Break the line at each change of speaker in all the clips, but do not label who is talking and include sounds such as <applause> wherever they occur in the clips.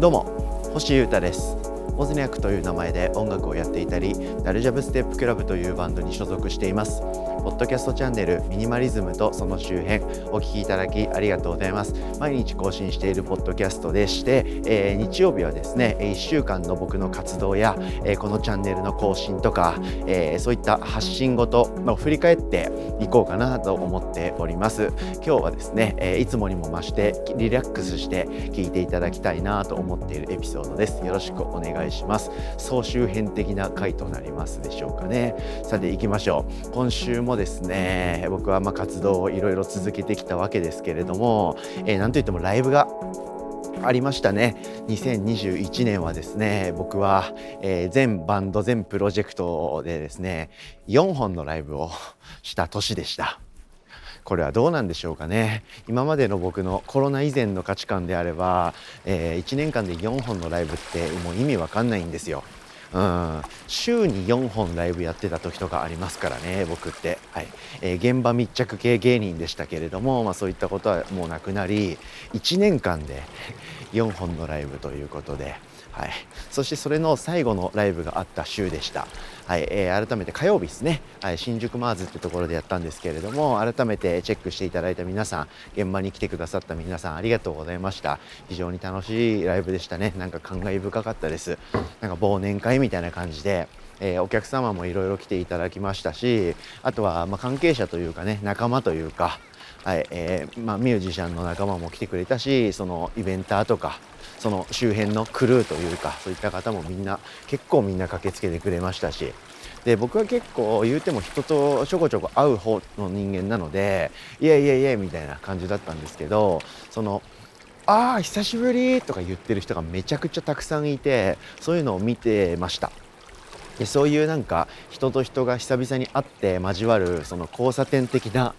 どうも星優太です。オズニャクという名前で音楽をやっていたりダルジャブステップクラブというバンドに所属しています。ポッドキャストチャンネルミニマリズムとその周辺お聞きいただきありがとうございます。毎日更新しているポッドキャストでして、えー、日曜日はですね1週間の僕の活動や、えー、このチャンネルの更新とか、えー、そういった発信ごとを振り返っていこうかなと思っております。今日はですね、えいつもにも増してリラックスして聞いていただきたいなと思っているエピソードです。よろしくお願いします。総集編的な回となりますでしょうかね。さて行きましょう。今週もですね僕はま活動をいろいろ続けてきたわけですけれども、えー、といってもライブがありましたね。2021年はですね僕は、えー、全バンド全プロジェクトでですね4本のライブをした年でした。これはどうなんでしょうかね。今までの僕のコロナ以前の価値観であれば、えー、1年間で4本のライブってもう意味わかんないんですよ。うん、週に4本ライブやってた時とかありますからね僕って、はい。えー、現場密着系芸人でしたけれども、まあ、そういったことはもうなくなり1年間で4本のライブということではい、そしてそれの最後のライブがあった週でした、はい。えー、改めて火曜日ですね、はい、新宿マーズってところでやったんですけれども改めてチェックしていただいた皆さん現場に来てくださった皆さんありがとうございました。非常に楽しいライブでしたね。なんか感慨深かったです。なんか忘年会みたいな感じでえー、お客様もいろいろ来ていただきましたしあとはま関係者というかね仲間というか、はい。えーまあ、ミュージシャンの仲間も来てくれたしそのイベンターとかその周辺のクルーというかそういった方もみんな結構みんな駆けつけてくれましたし。で僕は結構言うても人とちょこちょこ会う方の人間なのでいやいやいやみたいな感じだったんですけどそのああ久しぶりとか言ってる人がめちゃくちゃたくさんいてそういうのを見てました。でそういうなんか人と人が久々に会って交わるその交差点的な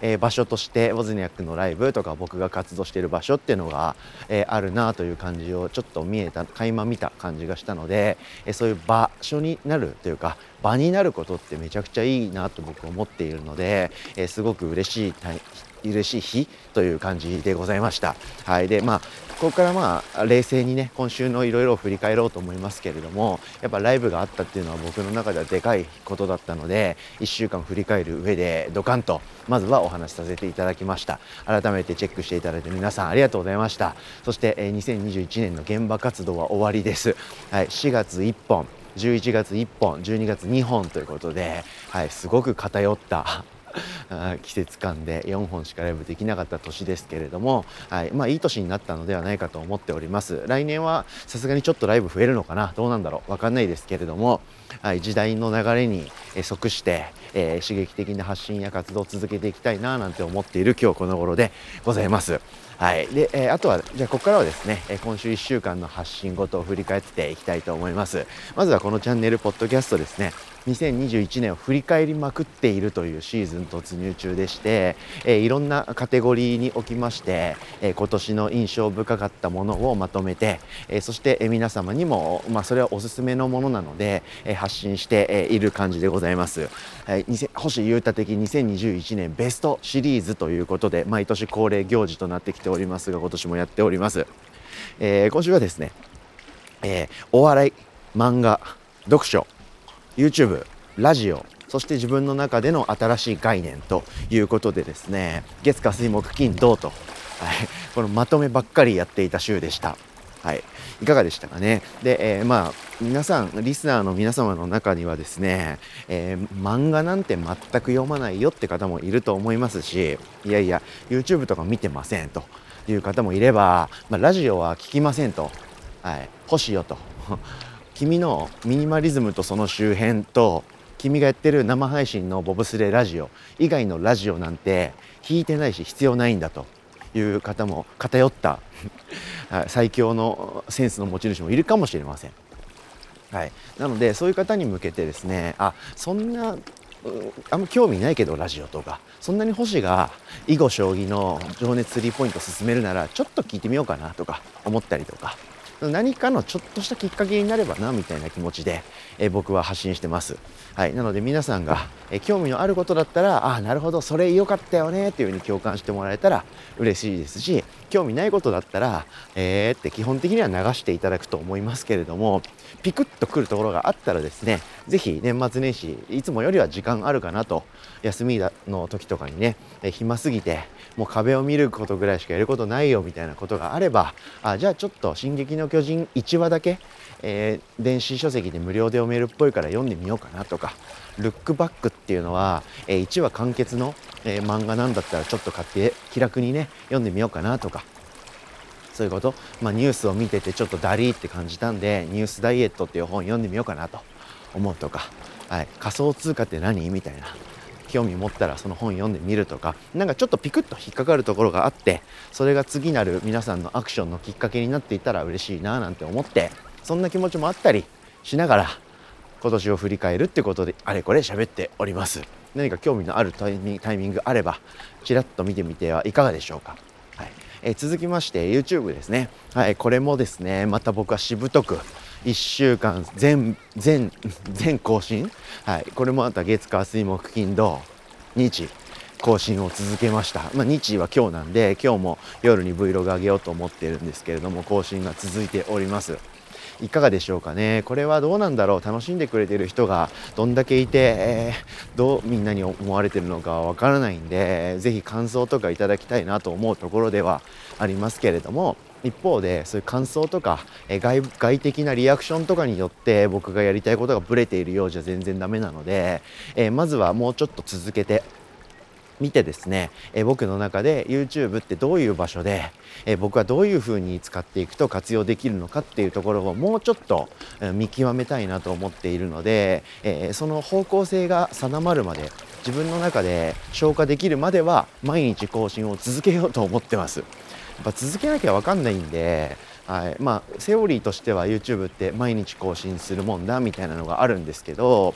えー、場所としてウォズニャックのライブとか僕が活動している場所っていうのが、えー、あるなという感じをちょっと見えた垣間見た感じがしたので、え、そういう場所になるというか場になることってめちゃくちゃいいなと僕は思っているので、えすごく嬉しい嬉しい日という感じでございました。はい、でまあここからまあ冷静にね今週のいろいろ振り返ろうと思いますけれどもやっぱライブがあったっていうのは僕の中ではでかいことだったので1週間振り返る上でドカンとまずはお話しさせていただきました。改めてチェックしていただいて皆さんありがとうございました。そして2021年の現場活動は終わりです、はい、4月1本11月1本12月2本ということで、はい、すごく偏った季節感で4本しかライブできなかった年ですけれども、はいまあ、いい年になったのではないかと思っております。来年はさすがにちょっとライブ増えるのかな？どうなんだろう？分かんないですけれども、はい、時代の流れに即して、えー、刺激的な発信や活動を続けていきたいななんて思っている今日この頃でございます。はい、で、えー、あとはじゃあここからはですね、え今週1週間の発信ごとを振り返っていきたいと思います。まずはこのチャンネルポッドキャストですね。2021年を振り返りまくっているというシーズン突入中でして、えー、いろんなカテゴリーにおきまして、えー、今年の印象深かったものをまとめて、えー、そして、皆様にも、まあ、それはおすすめのものなので、え発信して、いる感じでございます、はい、星優太的2021年ベストシリーズということで毎年恒例行事となってきておりますが今年もやっております、え今週はですね、えお笑い漫画読書 YouTube ラジオそして自分の中での新しい概念ということでですね月火水木金土と、はい、このまとめばっかりやっていた週でした。はい、いかがでしたかね？で、えー、まあ皆さんリスナーの皆様の中にはですね、えー、漫画なんて全く読まないよって方もいると思いますしいやいや YouTube とか見てませんという方もいれば、まあ、ラジオは聞きませんと、はい、欲しいよと。君のミニマリズムとその周辺と君がやってる生配信のボブスレラジオ以外のラジオなんて聞いてないし必要ないんだという方も偏った <laughs> 最強のセンスの持ち主もいるかもしれません。はい、なのでそういう方に向けてですねあそんなあんま興味ないけどラジオとかそんなに星が囲碁将棋の情熱スリーポイント進めるならちょっと聞いてみようかなとか思ったりとか何かのちょっとしたきっかけになればなみたいな気持ちで、え僕は発信してます。はい、なので皆さんが、え興味のあることだったらああなるほどそれ良かったよねっていうふうに共感してもらえたら嬉しいですし興味ないことだったらえーって基本的には流していただくと思いますけれどもピクッとくるところがあったらですね是非年末年始いつもよりは時間あるかなと休みの時とかにね暇すぎてもう壁を見ることぐらいしかやることないよみたいなことがあればあじゃあちょっと「進撃の巨人」1話だけ、えー、電子書籍で無料で読めるっぽいから読んでみようかなとか「ルックバック」っていうのは、えー、1話完結の、えー、漫画なんだったらちょっと買って気楽にね読んでみようかなとかそういうこと、まあ、ニュースを見ててちょっとダリーって感じたんで「ニュースダイエット」っていう本読んでみようかなと。思うとか、はい、仮想通貨って何？みたいな。興味持ったらその本読んでみるとか。なんかちょっとピクッと引っかかるところがあってそれが次なる皆さんのアクションのきっかけになっていたら嬉しいななんて思ってそんな気持ちもあったりしながら今年を振り返るってことであれこれ喋っております。何か興味のあるタイミングあればちらっと見てみてはいかがでしょうか、え、続きまして YouTube ですね。はいこれもですねまた僕はしぶとく1週間全全全更新、はい、これもまた月火水木金土日。更新を続けました、まあ、日は今日なんで今日も夜に Vlog 上げようと思ってるんですけれども更新が続いております。いかがでしょうかね？これはどうなんだろう？楽しんでくれてる人がどんだけいて、えー、どうみんなに思われてるのかわからないんで是非感想とかいただきたいなと思うところではありますけれども一方でそういう感想とか、え外外的なリアクションとかによって僕がやりたいことがブレているようじゃ全然ダメなので、えまずはもうちょっと続けて見てですね、え僕の中で YouTube ってどういう場所で、え僕はどういうふうに使っていくと活用できるのかっていうところをもうちょっと、見極めたいなと思っているので、えその方向性が定まるまで自分の中で消化できるまでは毎日更新を続けようと思ってます。やっぱ続けなきゃ分かんないんで、はい。まあ、セオリーとしては YouTube って毎日更新するもんだみたいなのがあるんですけど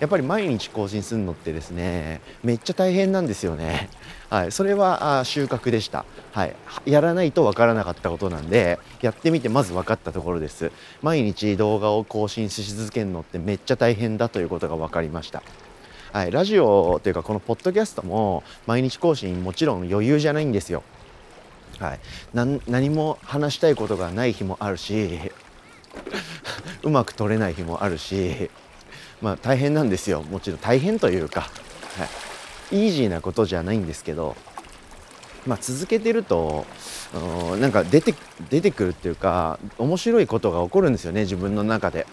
やっぱり毎日更新するのってですねめっちゃ大変なんですよね。はい、それはあ収穫でした、はい、やらないと分からなかったことなんでやってみてまず分かったところです。毎日動画を更新し続けるのってめっちゃ大変だということが分かりました。はい、ラジオというかこのポッドキャストも毎日更新もちろん余裕じゃないんですよ。はい、何も話したいことがない日もあるしうまく取れない日もあるしまあ大変なんですよ。もちろん大変というか、はい、イージーなことじゃないんですけど、まあ、続けてるとなんか出て出てくるっていうか面白いことが起こるんですよね自分の中で。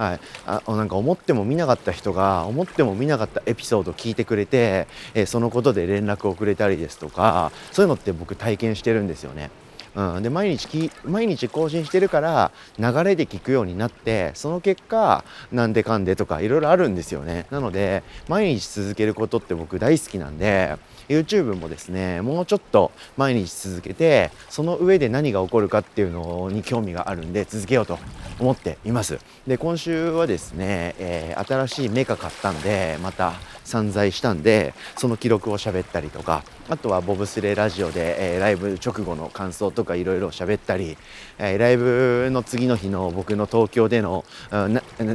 はい、あなんか思っても見なかった人が思っても見なかったエピソードを聞いてくれて、えー、そのことで連絡をくれたりですとかそういうのって僕体験してるんですよね。うん、で毎日き毎日更新してるから流れで聞くようになってその結果なんでかんでとかいろいろあるんですよね。なので毎日続けることって僕大好きなんで YouTube もですねもうちょっと毎日続けてその上で何が起こるかっていうのに興味があるんで続けようと思っています。で今週はですね、えー、新しいメカ買ったんでまた散財したんでその記録を喋ったりとかあとはボブスレラジオで、えー、ライブ直後の感想とかいろいろ喋ったり、えー、ライブの次の日の僕の東京での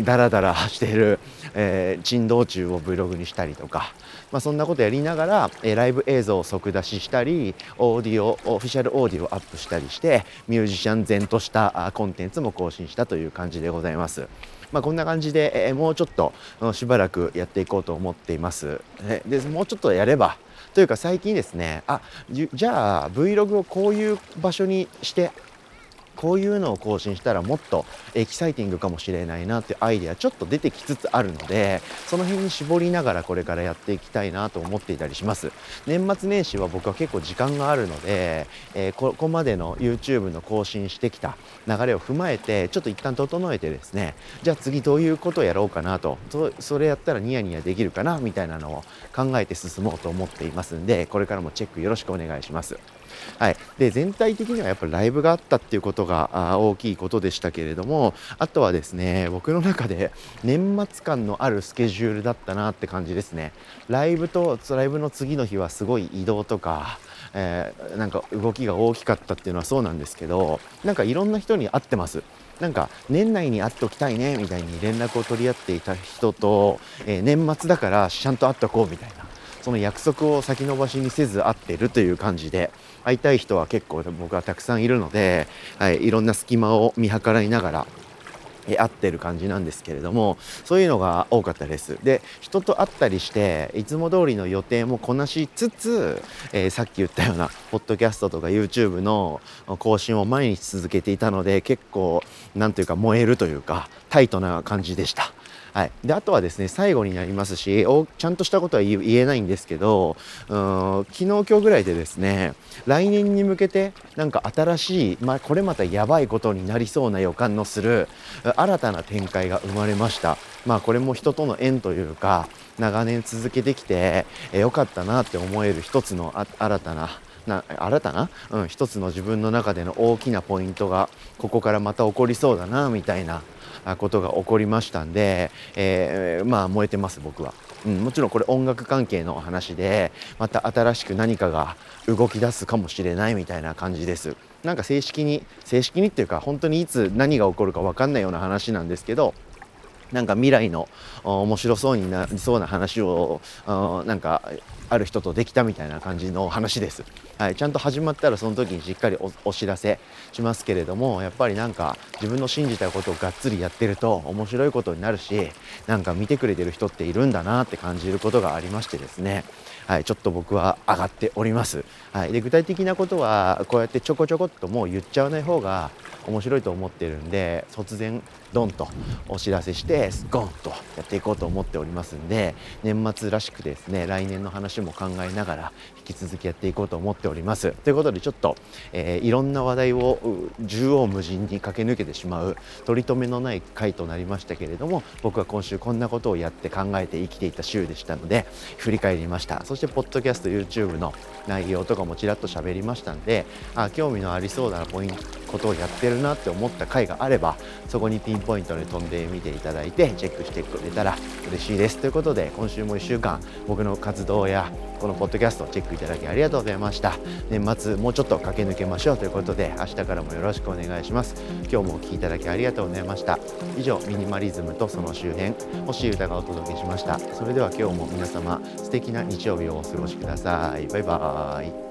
ダラダラ <laughs> している、えー、珍道中を Vlog にしたりとか、まあ、そんなことやりながら、えー、ライブライブ映像を即出ししたりオーディオオフィシャルオーディオをアップしたりしてミュージシャン前としたコンテンツも更新したという感じでございます。まあ、こんな感じで、え、もうちょっとしばらくやっていこうと思っています。でもうちょっとやればというか最近ですねあじゃあ Vlog をこういう場所にしてこういうのを更新したらもっとエキサイティングかもしれないなってアイデアちょっと出てきつつあるのでその辺に絞りながらこれからやっていきたいなと思っていたりします。年末年始は僕は結構時間があるので、えー、ここまでの YouTube の更新してきた流れを踏まえてちょっと一旦整えてですねじゃあ次どういうことをやろうかなとそれやったらニヤニヤできるかなみたいなのを考えて進もうと思っていますんでこれからもチェックよろしくお願いします。はい、で全体的にはやっぱりライブがあったっていうことが大きいことでしたけれどもあとはですね僕の中で年末感のあるスケジュールだったなって感じですね。ライブとライブの次の日はすごい移動とかえー、なんか動きが大きかったっていうのはそうなんですけどなんかいろんな人に会ってます。なんか年内に会っておきたいねみたいに連絡を取り合っていた人と、えー、年末だからちゃんと会っておこうみたいな。その約束を先延ばしにせず会ってるという感じで会いたい人は結構僕はたくさんいるので、はい、いろんな隙間を見計らいながら合ってる感じなんですけれどもそういうのが多かったですで人と会ったりしていつも通りの予定もこなしつつ、えー、さっき言ったようなポッドキャストとか YouTube の更新を毎日続けていたので結構なんというか燃えるというかタイトな感じでした。はい、であとはですね最後になりますしおちゃんとしたことは言えないんですけどうん昨日今日ぐらいでですね来年に向けてなんか新しい、まあ、これまたやばいことになりそうな予感のする新たな展開が生まれました。まあ、これも人との縁というか長年続けてきて良かったなって思える一つの新たなな新たな、うん、一つの自分の中での大きなポイントがここからまた起こりそうだなみたいなことが起こりましたんで、えー、まあ燃えてます僕は、うん、もちろんこれ音楽関係の話でまた新しく何かが動き出すかもしれないみたいな感じです。なんか正式に正式にっていうか本当にいつ何が起こるか分かんないような話なんですけどなんか未来の面白そうになりそうな話をなんかある人とできたみたいな感じの話です。はい、ちゃんと始まったらその時にしっかりお知らせしますけれどもやっぱりなんか自分の信じたことをがっつりやってると面白いことになるしなんか見てくれてる人っているんだなって感じることがありましてですねはい、ちょっと僕は上がっております。はい、で具体的なことはこうやってちょこちょこっともう言っちゃわない方が面白いと思ってるんで突然ドンとお知らせしてゴンとやっていこうと思っておりますんで年末らしくですね来年のも考えながら引き続きやっていこうと思っております。ということでちょっと、えー、いろんな話題を縦横無尽に駆け抜けてしまう取り留めのない回となりましたけれども僕は今週こんなことをやって考えて生きていた週でしたので振り返りました。そしてポッドキャスト YouTube の内容とかもちらっと喋りましたんであ興味のありそうなポイントことをやってるなって思った回があればそこにピンポイントで飛んでみていただいてチェックしてくれたら嬉しいです。ということで今週も1週間僕の活動やこのポッドキャストをチェックいただきありがとうございました。年末もうちょっと駆け抜けましょうということで明日からもよろしくお願いします。今日もお聴きいただきありがとうございました。以上ミニマリズムとその周辺星歌がお届けしました。それでは今日も皆様素敵な日曜日をお過ごしください。バイバーイ。